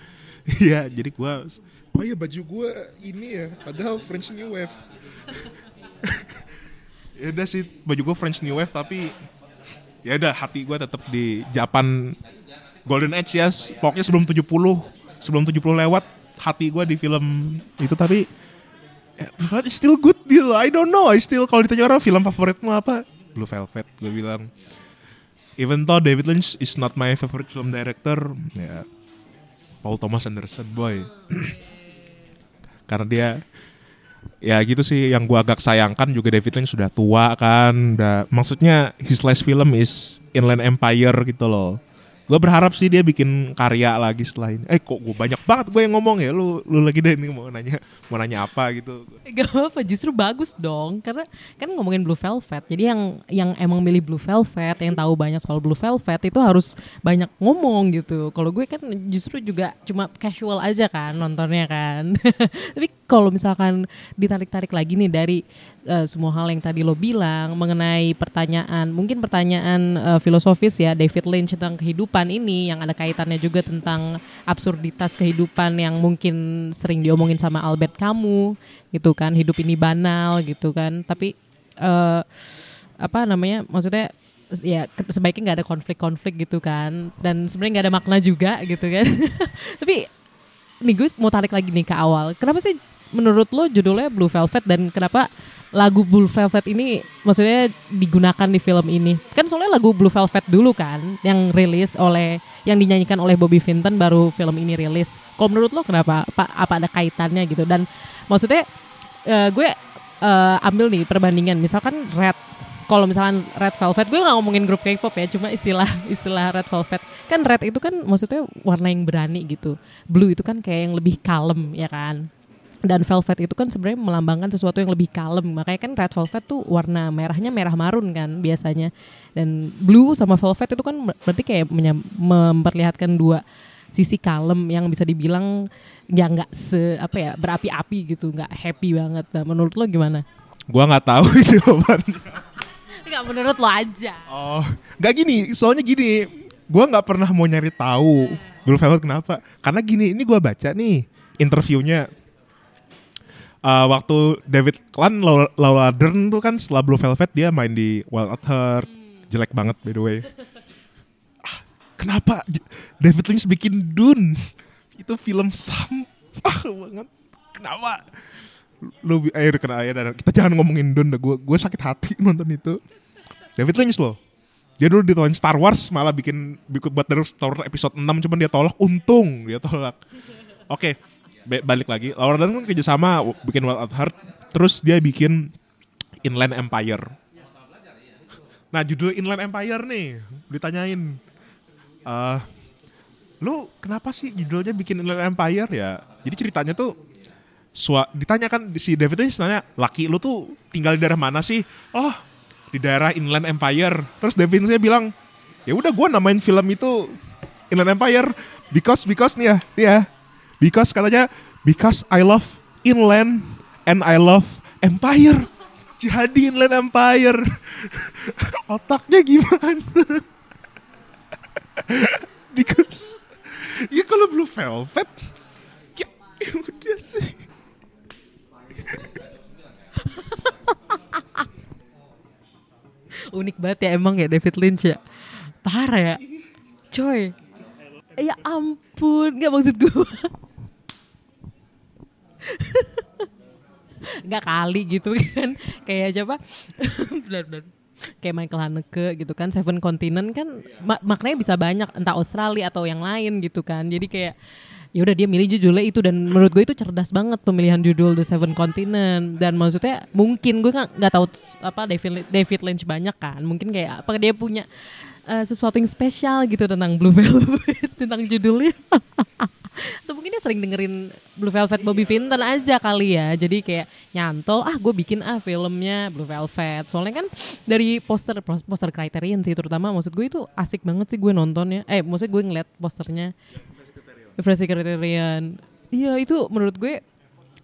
Iya, jadi gue oh iya baju gue ini ya, padahal French New Wave. ya udah sih baju gue French New Wave tapi ya udah hati gue tetap di Japan Golden Age ya, pokoknya sebelum 70 sebelum 70 lewat hati gue di film itu tapi ya, but it's still good deal. I don't know. I still kalau ditanya orang film favoritmu apa? Blue Velvet gue bilang. Even though David Lynch is not my favorite film director, ya Paul Thomas Anderson boy. Karena dia ya gitu sih yang gua agak sayangkan juga David Lynch sudah tua kan. Udah, maksudnya his last film is Inland Empire gitu loh. Gue berharap sih dia bikin karya lagi setelah ini. Eh kok gue banyak banget gue yang ngomong ya. Lu lu lagi deh nih mau nanya mau nanya apa gitu. Gak apa justru bagus dong karena kan ngomongin Blue Velvet. Jadi yang yang emang milih Blue Velvet, yang tahu banyak soal Blue Velvet itu harus banyak ngomong gitu. Kalau gue kan justru juga cuma casual aja kan nontonnya kan. Tapi kalau misalkan ditarik-tarik lagi nih dari uh, semua hal yang tadi lo bilang mengenai pertanyaan, mungkin pertanyaan uh, filosofis ya David Lynch tentang kehidupan ini yang ada kaitannya juga tentang absurditas kehidupan yang mungkin sering diomongin sama Albert Camus gitu kan, hidup ini banal gitu kan. Tapi uh, apa namanya? Maksudnya ya sebaiknya nggak ada konflik-konflik gitu kan dan sebenarnya nggak ada makna juga gitu kan tapi nih gue mau tarik lagi nih ke awal kenapa sih menurut lo judulnya Blue Velvet dan kenapa lagu Blue Velvet ini maksudnya digunakan di film ini. Kan soalnya lagu Blue Velvet dulu kan yang rilis oleh yang dinyanyikan oleh Bobby Vinton baru film ini rilis. Kalau menurut lo kenapa? Apa, apa ada kaitannya gitu? Dan maksudnya uh, gue uh, ambil nih perbandingan. Misalkan Red kalau misalkan Red Velvet gue nggak ngomongin grup K-pop ya cuma istilah istilah Red Velvet. Kan Red itu kan maksudnya warna yang berani gitu. Blue itu kan kayak yang lebih kalem ya kan dan velvet itu kan sebenarnya melambangkan sesuatu yang lebih kalem makanya kan red velvet tuh warna merahnya merah marun kan biasanya dan blue sama velvet itu kan berarti kayak memperlihatkan dua sisi kalem yang bisa dibilang ya nggak se apa ya berapi-api gitu nggak happy banget nah menurut lo gimana? Gua nggak tahu jawabannya. Nggak menurut lo aja. Oh, nggak gini. Soalnya gini, gua nggak pernah mau nyari tahu Blue Velvet kenapa. Karena gini, ini gua baca nih interviewnya uh, waktu David Klan Laura Dern tuh kan setelah Blue Velvet dia main di Wild at Heart. Jelek banget by the way. Ah, kenapa David Lynch bikin Dune? Itu film sampah banget. Kenapa? Lu ayo kena ayah dan kita jangan ngomongin Dune gue gue sakit hati nonton itu. David Lynch loh. Dia dulu ditawain Star Wars malah bikin bikin buat dari Star Wars episode 6 cuman dia tolak. Untung dia tolak. Oke okay balik lagi. Laura Dern kan kerjasama bikin Wild at Heart terus dia bikin Inland Empire. Nah judul Inland Empire nih ditanyain uh, lu kenapa sih judulnya bikin Inland Empire ya? Jadi ceritanya tuh sua, ditanyakan si David Lynch nanya laki lu tuh tinggal di daerah mana sih? Oh di daerah Inland Empire. Terus David Lynch bilang ya udah gue namain film itu Inland Empire because because nih ya nih ya Because katanya because I love inland and I love empire. Jadi inland empire. Otaknya gimana? because ya kalau blue velvet ya, ya udah sih. Unik banget ya emang ya David Lynch ya. Parah ya. Coy. Ya ampun, nggak maksud gue. Nggak kali gitu kan. Kayak coba benar benar. Kayak Michael Haneke gitu kan. Seven Continent kan mak maknanya bisa banyak. Entah Australia atau yang lain gitu kan. Jadi kayak ya udah dia milih judulnya itu. Dan menurut gue itu cerdas banget pemilihan judul The Seven Continent. Dan maksudnya mungkin gue kan nggak tahu apa David David Lynch banyak kan. Mungkin kayak apa dia punya eh, sesuatu yang spesial gitu tentang Blue Velvet tentang judulnya. Atau mungkin dia sering dengerin Blue Velvet Bobby Vinton aja kali ya. Jadi kayak nyantol, ah gue bikin ah filmnya Blue Velvet. Soalnya kan dari poster poster Criterion sih terutama maksud gue itu asik banget sih gue nontonnya. Eh maksudnya gue ngeliat posternya. Fresh Criterion. Iya itu menurut gue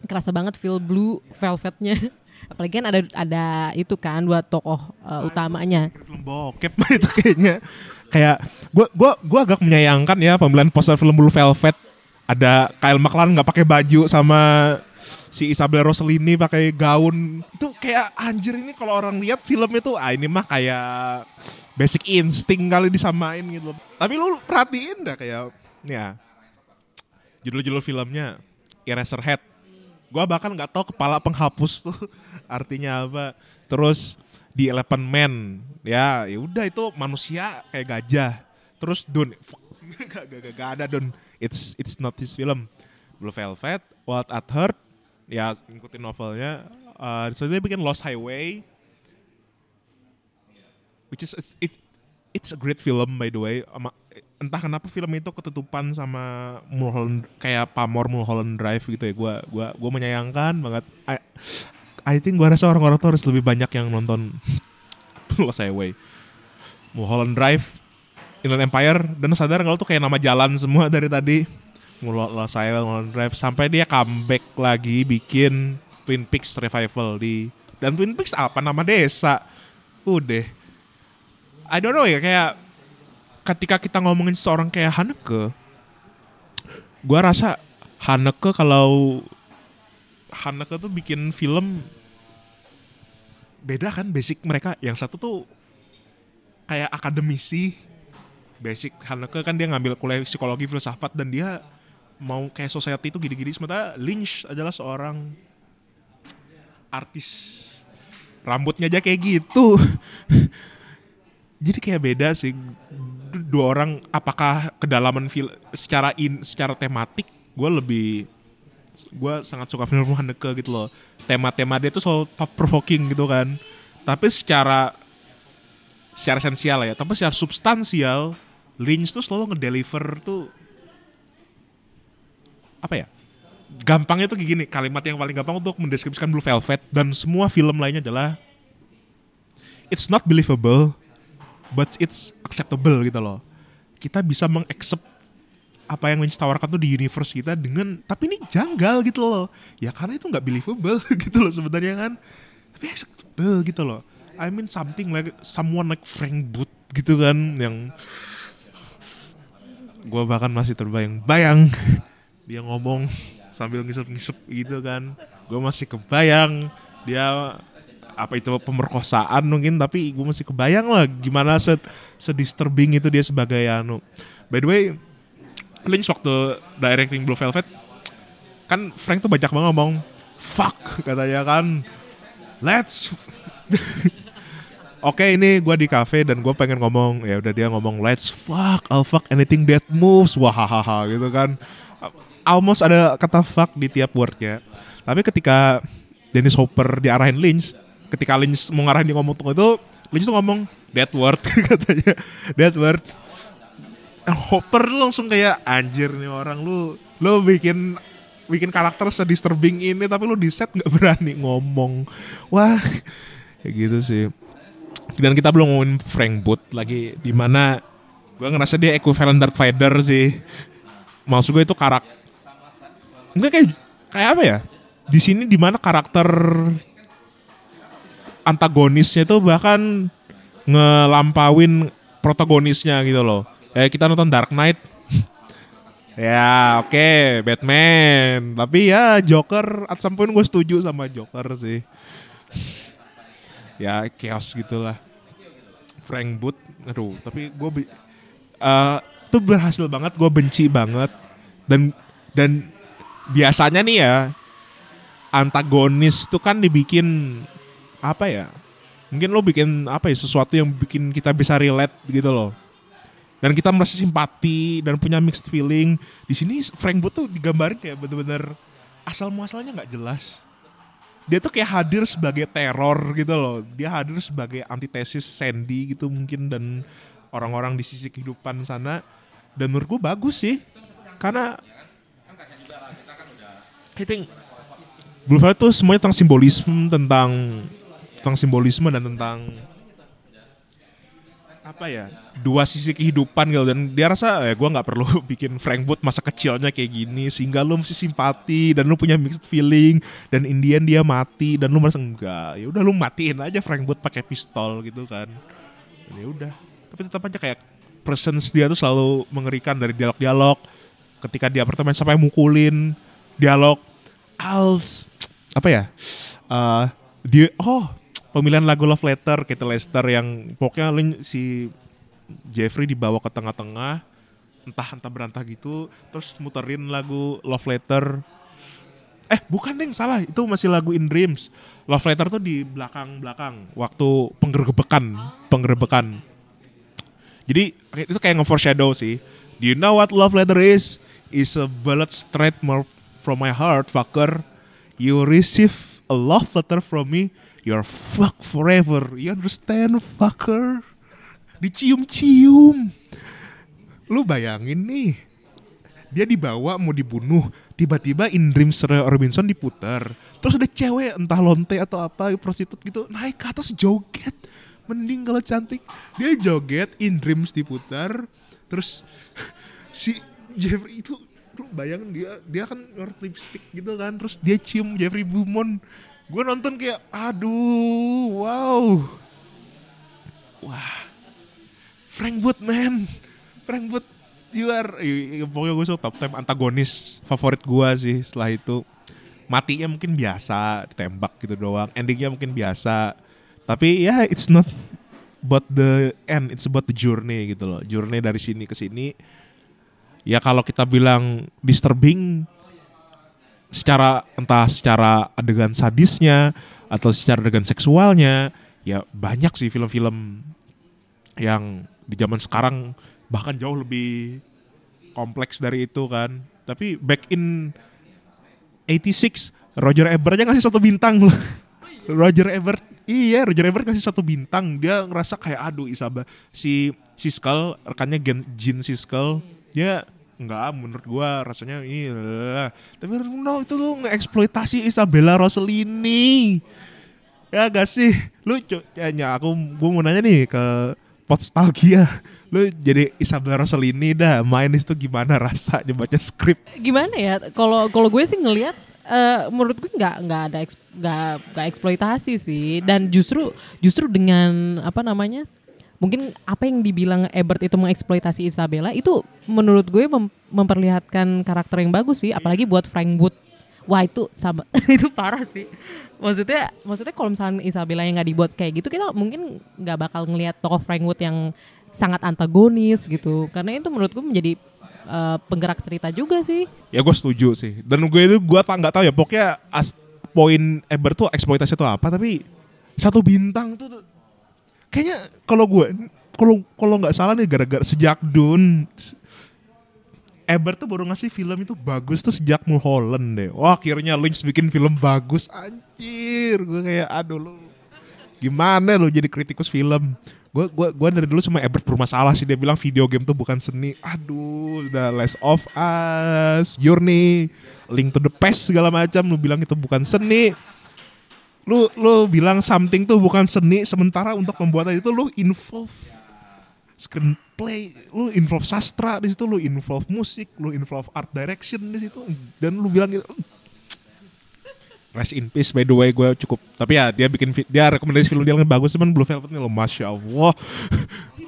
kerasa banget feel Blue Velvetnya. Apalagi kan ada ada itu kan dua tokoh eh, utamanya. film bokep itu kayaknya kayak gua gua gua agak menyayangkan ya pembelian poster film Blue Velvet ada Kyle MacLachlan nggak pakai baju sama si Isabella Rossellini pakai gaun. Itu kayak anjir ini kalau orang lihat film itu ah ini mah kayak basic instinct kali disamain gitu tapi lu perhatiin dah kayak ya judul-judul filmnya Eraserhead gua bahkan nggak tahu kepala penghapus tuh artinya apa. Terus di Eleven Man ya ya udah itu manusia kayak gajah. Terus Dun gak, gak, gak, gak ada Dun it's it's not his film. Blue Velvet Wild at Heart ya ngikutin novelnya uh, so dia bikin Lost Highway which is it's, it, it's a great film by the way. Entah kenapa film itu ketutupan sama Mulholland kayak pamor Mulholland Drive gitu ya. Gua gua gua menyayangkan banget. I, I think gua rasa orang-orang tuh harus lebih banyak yang nonton Lost Highway. Mulholland Drive Inland Empire dan sadar kalau tuh kayak nama jalan semua dari tadi. Lost Highway Mulholland Drive sampai dia comeback lagi bikin Twin Peaks revival di dan Twin Peaks apa? Nama desa. Udah. I don't know ya kayak ketika kita ngomongin seorang kayak Haneke gua rasa Haneke kalau Haneke tuh bikin film beda kan basic mereka. Yang satu tuh kayak akademisi basic Haneke kan dia ngambil kuliah psikologi filsafat dan dia mau kayak society itu gini-gini. Sementara Lynch adalah seorang artis. Rambutnya aja kayak gitu. Jadi kayak beda sih. Dua orang apakah kedalaman film secara in secara tematik gue lebih gue sangat suka film Haneke gitu loh. Tema-tema dia tuh thought provoking gitu kan. Tapi secara secara esensial ya. Tapi secara substansial Lynch tuh selalu ngedeliver tuh apa ya gampangnya tuh kayak gini kalimat yang paling gampang untuk mendeskripsikan Blue Velvet dan semua film lainnya adalah it's not believable but it's acceptable gitu loh. Kita bisa mengaccept apa yang Lynch tawarkan tuh di universe kita dengan tapi ini janggal gitu loh. Ya karena itu nggak believable gitu loh sebenarnya kan. Tapi acceptable gitu loh. I mean something like someone like Frank Booth gitu kan yang gue bahkan masih terbayang-bayang. Dia ngomong sambil ngisep-ngisep gitu kan. Gue masih kebayang dia apa itu pemerkosaan mungkin tapi gue masih kebayang lah gimana se sedisturbing itu dia sebagai anu. By the way Lynch waktu directing Blue Velvet kan Frank tuh banyak banget ngomong fuck katanya kan. Let's Oke ini gue di cafe dan gue pengen ngomong ya udah dia ngomong let's fuck I'll fuck anything that moves. Wahahaha gitu kan. Almost ada kata fuck di tiap wordnya. Tapi ketika Dennis Hopper diarahin Lynch ketika Lynch mau ngarahin dia ngomong itu Lynch tuh ngomong that word katanya. That word. Hopper langsung kayak anjir nih orang lu lu bikin bikin karakter sedisturbing ini tapi lu di set nggak berani ngomong. Wah kayak gitu sih dan kita belum ngomongin Frank Booth lagi di mana gue ngerasa dia equivalent Darth Vader sih. Maksud gue itu karakter enggak kayak kayak apa ya? Di sini di mana karakter antagonisnya itu bahkan ngelampauin protagonisnya gitu loh. Kayak kita nonton Dark Knight. Ya oke okay, Batman. Tapi ya Joker at some point gue setuju sama Joker sih ya chaos gitulah. Frank Booth aduh tapi gue uh, tuh berhasil banget gue benci banget. Dan dan biasanya nih ya antagonis tuh kan dibikin apa ya mungkin lo bikin apa ya sesuatu yang bikin kita bisa relate gitu loh. Dan kita merasa simpati dan punya mixed feeling. Di sini Frank Booth tuh digambarin kayak bener-bener asal muasalnya nggak jelas dia tuh kayak hadir sebagai teror gitu loh. Dia hadir sebagai antitesis Sandy gitu mungkin dan orang-orang di sisi kehidupan sana dan menurut gue bagus sih karena I think Blue Velvet tuh semuanya tentang simbolisme tentang tentang simbolisme dan tentang apa ya? Dua sisi kehidupan gitu. Dan dia rasa ya gue nggak perlu bikin Frank Wood masa kecilnya kayak gini. Sehingga lu mesti simpati dan lu punya mixed feeling. Dan Indian dia mati. Dan lu merasa enggak ya udah lu matiin aja Frank Wood pakai pistol gitu kan. Ya udah. Tapi tetap aja kayak presence dia tuh selalu mengerikan dari dialog-dialog. Ketika di apartemen sampai mukulin dialog. Als apa ya? Eh dia oh pemilihan lagu love letter Kate Lester yang pokoknya si Jeffrey dibawa ke tengah-tengah entah entah berantah gitu terus muterin lagu love letter eh bukan deng salah itu masih lagu in dreams love letter tuh di belakang belakang waktu penggerbekan penggerbekan jadi itu kayak nge-foreshadow sih. Do you know what love letter is? Is a bullet straight from my heart, fucker. You receive a love letter from me, you're fucked forever. You understand, fucker? Dicium-cium. Lu bayangin nih, dia dibawa mau dibunuh, tiba-tiba in dreams Roy Orbison diputar. Terus ada cewek entah lonte atau apa prostitut gitu naik ke atas joget. Mending kalau cantik dia joget in dreams diputar. Terus si Jeffrey itu lu bayangin dia dia kan lipstick gitu kan terus dia cium Jeffrey Beaumont gue nonton kayak aduh wow. Wah. Frank Wood man. Frank Wood you are pokoknya gue suka top time antagonis favorit gue sih setelah itu. Matinya mungkin biasa ditembak gitu doang. Endingnya mungkin biasa. Tapi ya it's not about the end it's about the journey gitu loh. Journey dari sini ke sini. Ya kalau kita bilang disturbing secara entah secara adegan sadisnya atau secara adegan seksualnya ya banyak sih film-film yang di zaman sekarang bahkan jauh lebih kompleks dari itu kan. Tapi back in 86 Roger Ebert aja ngasih satu bintang loh. Roger Ebert iya Roger Ebert ngasih satu bintang. Dia ngerasa kayak aduh Isabel si Siskel rekannya Gen- Gene Siskel dia enggak menurut gua rasanya ini lah. tapi no itu tuh ngeeksploitasi Isabella Rossellini. Ya gak sih? Lu ya, ya, aku gua mau nanya nih ke Podstalgia lu jadi Isabella Rossellini dah main itu gimana rasanya baca skrip? Gimana ya? Kalau kalau gue sih ngelihat eh, menurut gue nggak nggak ada nggak nggak eksploitasi sih. Dan justru justru dengan apa namanya mungkin apa yang dibilang Ebert itu mengeksploitasi Isabella itu menurut gue mem- memperlihatkan karakter yang bagus sih apalagi buat Frank Wood. Wah itu sama itu parah sih. Maksudnya maksudnya kalau misalnya Isabella yang nggak dibuat kayak gitu kita mungkin nggak bakal ngelihat tokoh Frank Wood yang sangat antagonis gitu. Karena itu menurut gue menjadi eh, penggerak cerita juga sih. Ya gue setuju sih. Dan gue itu gue tak nggak tahu ya pokoknya as, poin Ebert tuh eksploitasi itu apa tapi satu bintang tuh, tuh kayaknya kalau gue kalau kalau nggak salah nih gara-gara sejak Dune Ebert tuh baru ngasih film itu bagus tuh sejak Mulholland deh. Wah akhirnya Lynch bikin film bagus anjir. Gue kayak aduh lu gimana lu jadi kritikus film. Gue gua gua dari dulu sama Ebert bermasalah sih dia bilang video game tuh bukan seni. Aduh, udah Last of Us, Journey, Link to the Past segala macam lu bilang itu bukan seni. Lu lu bilang something tuh bukan seni sementara untuk pembuatan itu lu involve screenplay, lu involve sastra di situ, lu involve musik, lu involve art direction di situ, dan lu bilang gitu. Rest in peace by the way gue cukup tapi ya dia bikin dia rekomendasi film dia yang bagus cuman Blue Velvet nih lo masya Allah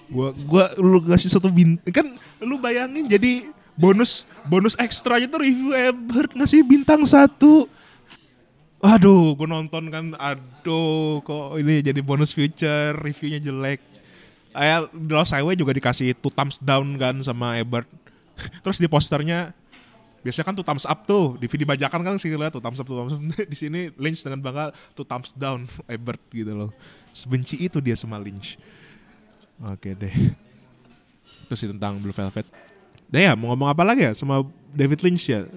gue gue lu ngasih satu bintang kan lu bayangin jadi bonus bonus ekstra itu review Ebert ngasih bintang satu Aduh, gue nonton kan, aduh, kok ini jadi bonus feature, reviewnya jelek. Kayak The Lost Highway juga dikasih two thumbs down kan sama Ebert. Terus di posternya, biasanya kan two thumbs up tuh, di video bajakan kan sih lihat two thumbs up, two thumbs up. di sini Lynch dengan bangga two thumbs down Ebert gitu loh. Sebenci itu dia sama Lynch. Oke deh. Itu sih tentang Blue Velvet. Nah ya, mau ngomong apa lagi ya sama David Lynch ya?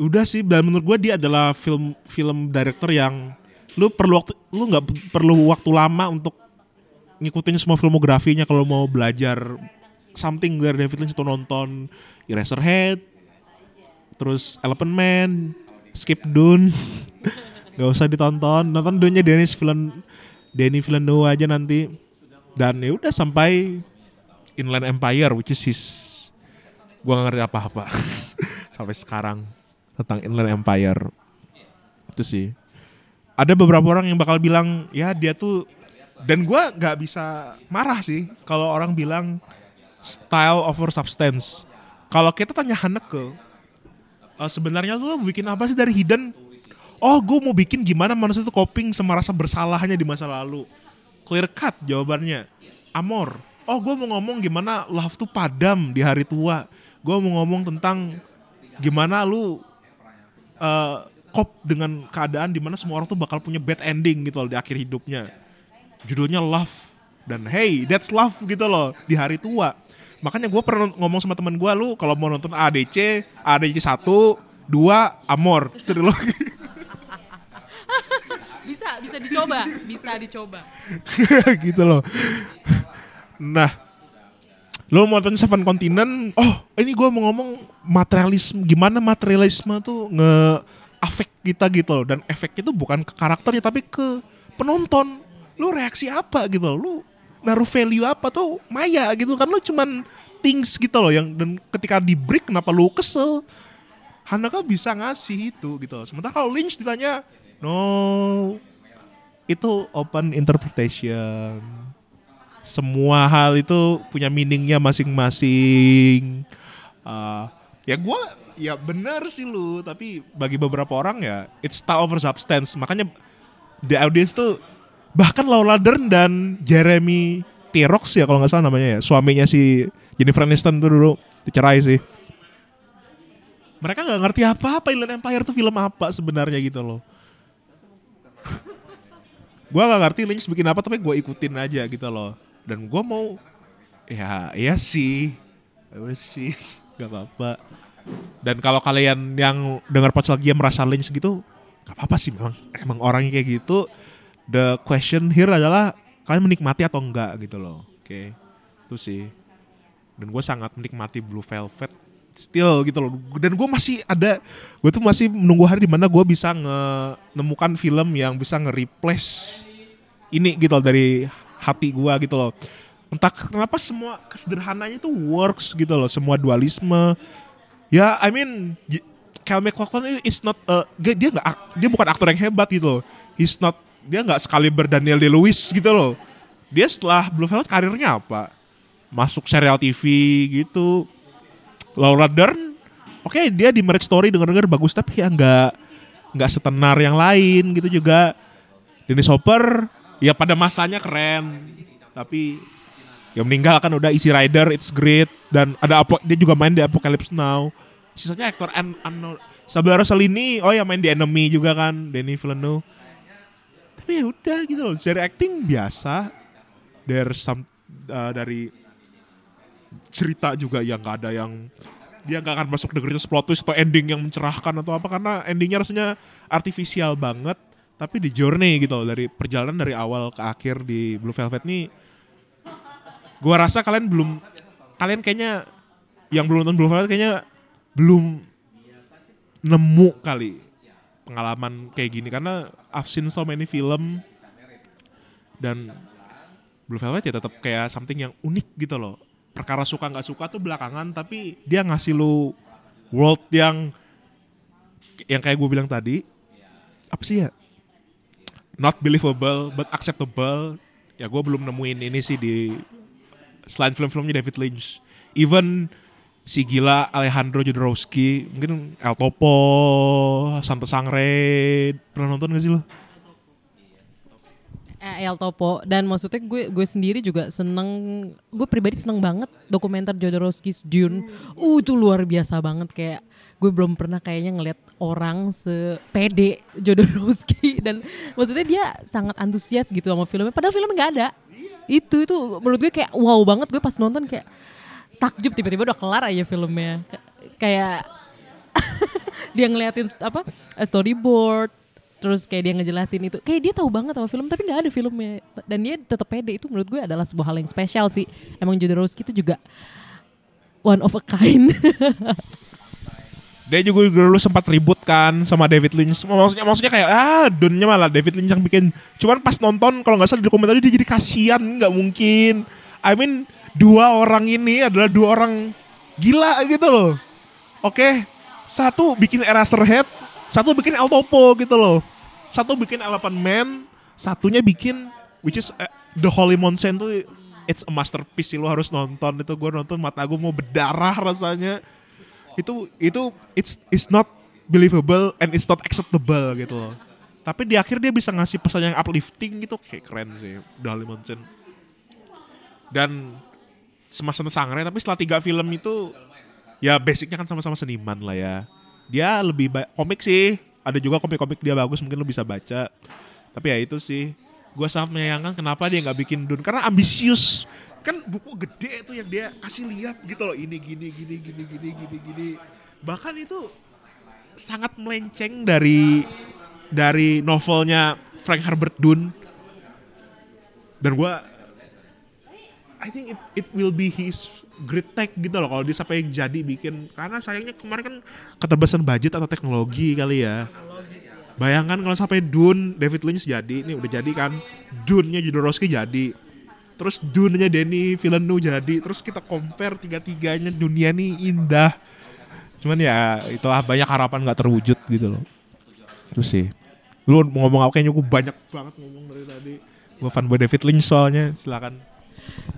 Udah sih dan menurut gue dia adalah film film director yang lu perlu waktu lu nggak perlu waktu lama untuk ngikutin semua filmografinya kalau mau belajar something dari David Lynch itu nonton Eraserhead, terus Elephant Man, Skip Dune, nggak usah ditonton, nonton Dune-nya Denis Villen Denis Villeneuve aja nanti. Dan ya udah sampai Inland Empire, which is his, gua gak ngerti apa-apa. Sampai sekarang tentang Inland Empire. Itu sih. Ada beberapa orang yang bakal bilang ya dia tuh dan gua nggak bisa marah sih kalau orang bilang style over substance. Kalau kita tanya Haneke, eh, sebenarnya mau bikin apa sih dari Hidden? Oh, gue mau bikin gimana manusia itu coping sama bersalahnya di masa lalu. Clear cut jawabannya. Amor. Oh, gue mau ngomong gimana love tuh padam di hari tua. Gue mau ngomong tentang gimana lu cope dengan keadaan di mana semua orang tuh bakal punya bad ending gitu loh di akhir hidupnya. Judulnya Love dan hey that's love gitu loh di hari tua. Makanya gue pernah ngomong sama temen gue lu kalau mau nonton ADC, ADC 1, 2, Amor, trilogi. Bisa, bisa dicoba, bisa dicoba. gitu loh. Nah, lo mau nonton Seven Continent, oh ini gue mau ngomong materialisme, gimana materialisme tuh nge afek kita gitu loh. Dan efeknya tuh bukan ke karakternya tapi ke penonton. Lu reaksi apa gitu loh, lu naruh value apa tuh maya gitu kan lu cuman things gitu loh yang dan ketika di break kenapa lu kesel Hanaka bisa ngasih itu gitu loh. sementara kalau Lynch ditanya no itu open interpretation semua hal itu punya meaningnya masing-masing. Uh, ya gue ya benar sih lu tapi bagi beberapa orang ya it's style over substance. Makanya the audience tuh bahkan Laura Dern dan Jeremy Tirox ya kalau nggak salah namanya ya suaminya si Jennifer Aniston tuh dulu dicerai sih. Mereka nggak ngerti apa-apa Inland Empire tuh film apa sebenarnya gitu loh. Gue nggak ngerti Lynch bikin apa tapi gue ikutin aja gitu loh dan gue mau ya iya sih. Ya sih nggak apa-apa. Dan kalau kalian yang dengar nostalgia merasa Lynch gitu nggak apa-apa sih memang emang orangnya kayak gitu. The question here adalah kalian menikmati atau enggak gitu loh oke. Itu sih. Dan gue sangat menikmati Blue Velvet still gitu loh. Dan gue masih ada gue tuh masih menunggu hari di mana gue bisa nemukan film yang bisa nge-replace ini gitu loh dari hati gue gitu loh. Entah kenapa semua kesederhananya tuh works gitu loh semua dualisme. Ya I mean Kyle MacLachlan is not a, dia nggak ak- dia bukan aktor yang hebat gitu loh. He's not dia nggak sekali Daniel Day Lewis gitu loh. Dia setelah Blue Velvet karirnya apa? Masuk serial TV gitu. Laura Dern oke dia di Marriage Story denger-denger bagus tapi ya nggak nggak setenar yang lain gitu juga. Dennis Hopper ya pada masanya keren. Tapi ya meninggal kan udah Easy Rider It's Great dan ada apa dia juga main di Apocalypse Now. Sisanya aktor an unknown Sabla Rossellini oh ya main di Enemy juga kan Denis Villeneuve. Tapi ya udah gitu loh dari acting biasa. There's some uh, dari cerita juga yang gak ada yang dia gak akan masuk the greatest plot twist atau ending yang mencerahkan atau apa karena endingnya rasanya artifisial banget tapi di journey gitu loh dari perjalanan dari awal ke akhir di Blue Velvet nih gua rasa kalian belum kalian kayaknya yang belum nonton Blue Velvet kayaknya belum nemu kali pengalaman kayak gini karena I've seen so many film dan Blue Velvet ya tetap kayak something yang unik gitu loh. Perkara suka nggak suka tuh belakangan tapi dia ngasih lu world yang yang kayak gue bilang tadi apa sih ya not believable but acceptable. Ya gue belum nemuin ini sih di selain film-filmnya David Lynch. Even si gila Alejandro Jodorowsky mungkin El Topo Santa Sangre pernah nonton gak sih lo? Eh, El Topo. Dan maksudnya gue gue sendiri juga seneng gue pribadi seneng banget dokumenter Jodorowsky's Dune. Uh itu luar biasa banget. Kayak gue belum pernah kayaknya ngeliat orang sepede Jodorowsky dan maksudnya dia sangat antusias gitu sama filmnya. Padahal filmnya nggak ada. Itu itu menurut gue kayak wow banget. Gue pas nonton kayak takjub. Tiba-tiba udah kelar aja filmnya. Kayak dia ngeliatin apa storyboard terus kayak dia ngejelasin itu. Kayak dia tahu banget sama film tapi nggak ada filmnya. Dan dia tetap pede. Itu menurut gue adalah sebuah hal yang spesial sih. Emang Jodorowsky itu juga one of a kind Dia juga dulu sempat ribut kan sama David Lynch. Maksudnya maksudnya kayak ah dunnya malah David Lynch yang bikin. Cuman pas nonton kalau nggak salah di dokumenter dia jadi kasihan nggak mungkin. I mean dua orang ini adalah dua orang gila gitu loh. Oke, satu bikin Eraserhead, satu bikin El Topo gitu loh. Satu bikin Elephant Man, satunya bikin which is uh, The Holy Mountain tuh it's a masterpiece sih lo harus nonton itu gue nonton mata gue mau berdarah rasanya itu itu it's it's not believable and it's not acceptable gitu loh. Tapi di akhir dia bisa ngasih pesan yang uplifting gitu kayak keren sih Dali Mountain. Dan semasa sangre tapi setelah tiga film itu ya basicnya kan sama-sama seniman lah ya. Dia lebih komik sih. Ada juga komik-komik dia bagus mungkin lo bisa baca. Tapi ya itu sih. Gue sangat menyayangkan kenapa dia nggak bikin Dune karena ambisius. Kan buku gede tuh yang dia kasih lihat gitu loh ini gini gini gini gini gini gini. Bahkan itu sangat melenceng dari dari novelnya Frank Herbert Dune. Dan gue I think it, it will be his great tech gitu loh kalau dia sampai jadi bikin karena sayangnya kemarin kan keterbatasan budget atau teknologi kali ya. Bayangkan kalau sampai Dune David Lynch jadi, ini udah jadi kan. Dune-nya Jodorowsky jadi. Terus Dune-nya Denis Villeneuve jadi. Terus kita compare tiga-tiganya dunia ini indah. Cuman ya itulah banyak harapan nggak terwujud gitu loh. Terus sih. Lu mau ngomong apa kayaknya gue banyak banget ngomong dari tadi. Gue fanboy David Lynch soalnya, silakan.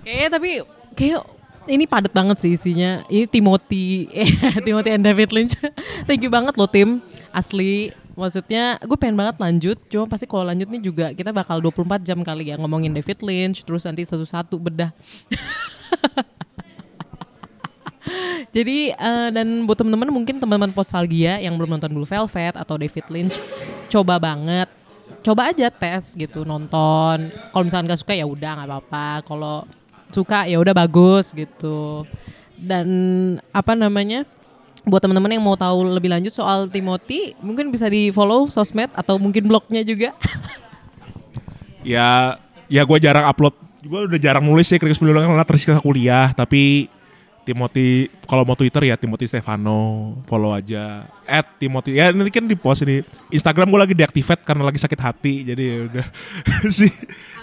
Kayaknya tapi kayak ini padat banget sih isinya. Ini Timothy, Timothy and David Lynch. Thank you banget loh tim, asli. Maksudnya gue pengen banget lanjut, cuma pasti kalau lanjut nih juga kita bakal 24 jam kali ya ngomongin David Lynch, terus nanti satu-satu bedah. Jadi eh, dan buat teman-teman mungkin teman-teman Nostalgia yang belum nonton Blue Velvet atau David Lynch, coba banget, coba aja tes gitu nonton. Kalau misalkan gak suka ya udah nggak apa-apa. Kalau suka ya udah bagus gitu. Dan apa namanya? Buat teman-teman yang mau tahu lebih lanjut soal Timothy, mungkin bisa di follow sosmed atau mungkin blognya juga. ya ya gue jarang upload gue udah jarang nulis sih kritis dulu karena tersiksa kuliah tapi Timothy kalau mau Twitter ya Timothy Stefano follow aja at Timothy ya nanti kan di post ini Instagram gue lagi deactivate karena lagi sakit hati jadi ya udah sih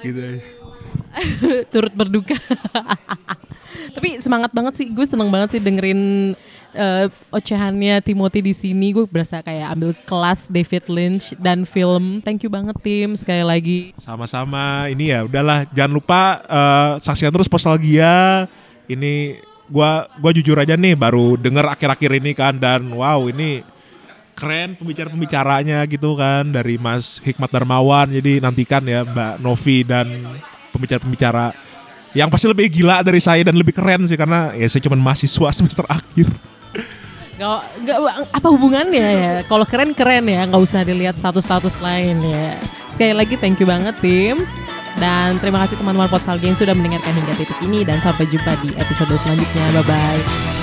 gitu aja. turut berduka. Tapi semangat banget sih, gue seneng banget sih dengerin eh, ocehannya Timothy di sini. Gue berasa kayak ambil kelas David Lynch dan film. Thank you banget tim sekali lagi. sama-sama ini ya udahlah jangan lupa eh, saksikan terus nostalgia ini gua gua jujur aja nih baru denger akhir-akhir ini kan dan wow ini keren pembicara-pembicaranya gitu kan dari Mas Hikmat Darmawan jadi nantikan ya Mbak Novi dan pembicara-pembicara yang pasti lebih gila dari saya dan lebih keren sih karena ya saya cuma mahasiswa semester akhir Gak, gak, apa hubungannya ya? Kalau keren keren ya, nggak usah dilihat status-status lain ya. Sekali lagi thank you banget tim. Dan terima kasih teman-teman Potsalgi yang sudah mendengarkan hingga titik ini dan sampai jumpa di episode selanjutnya. Bye bye.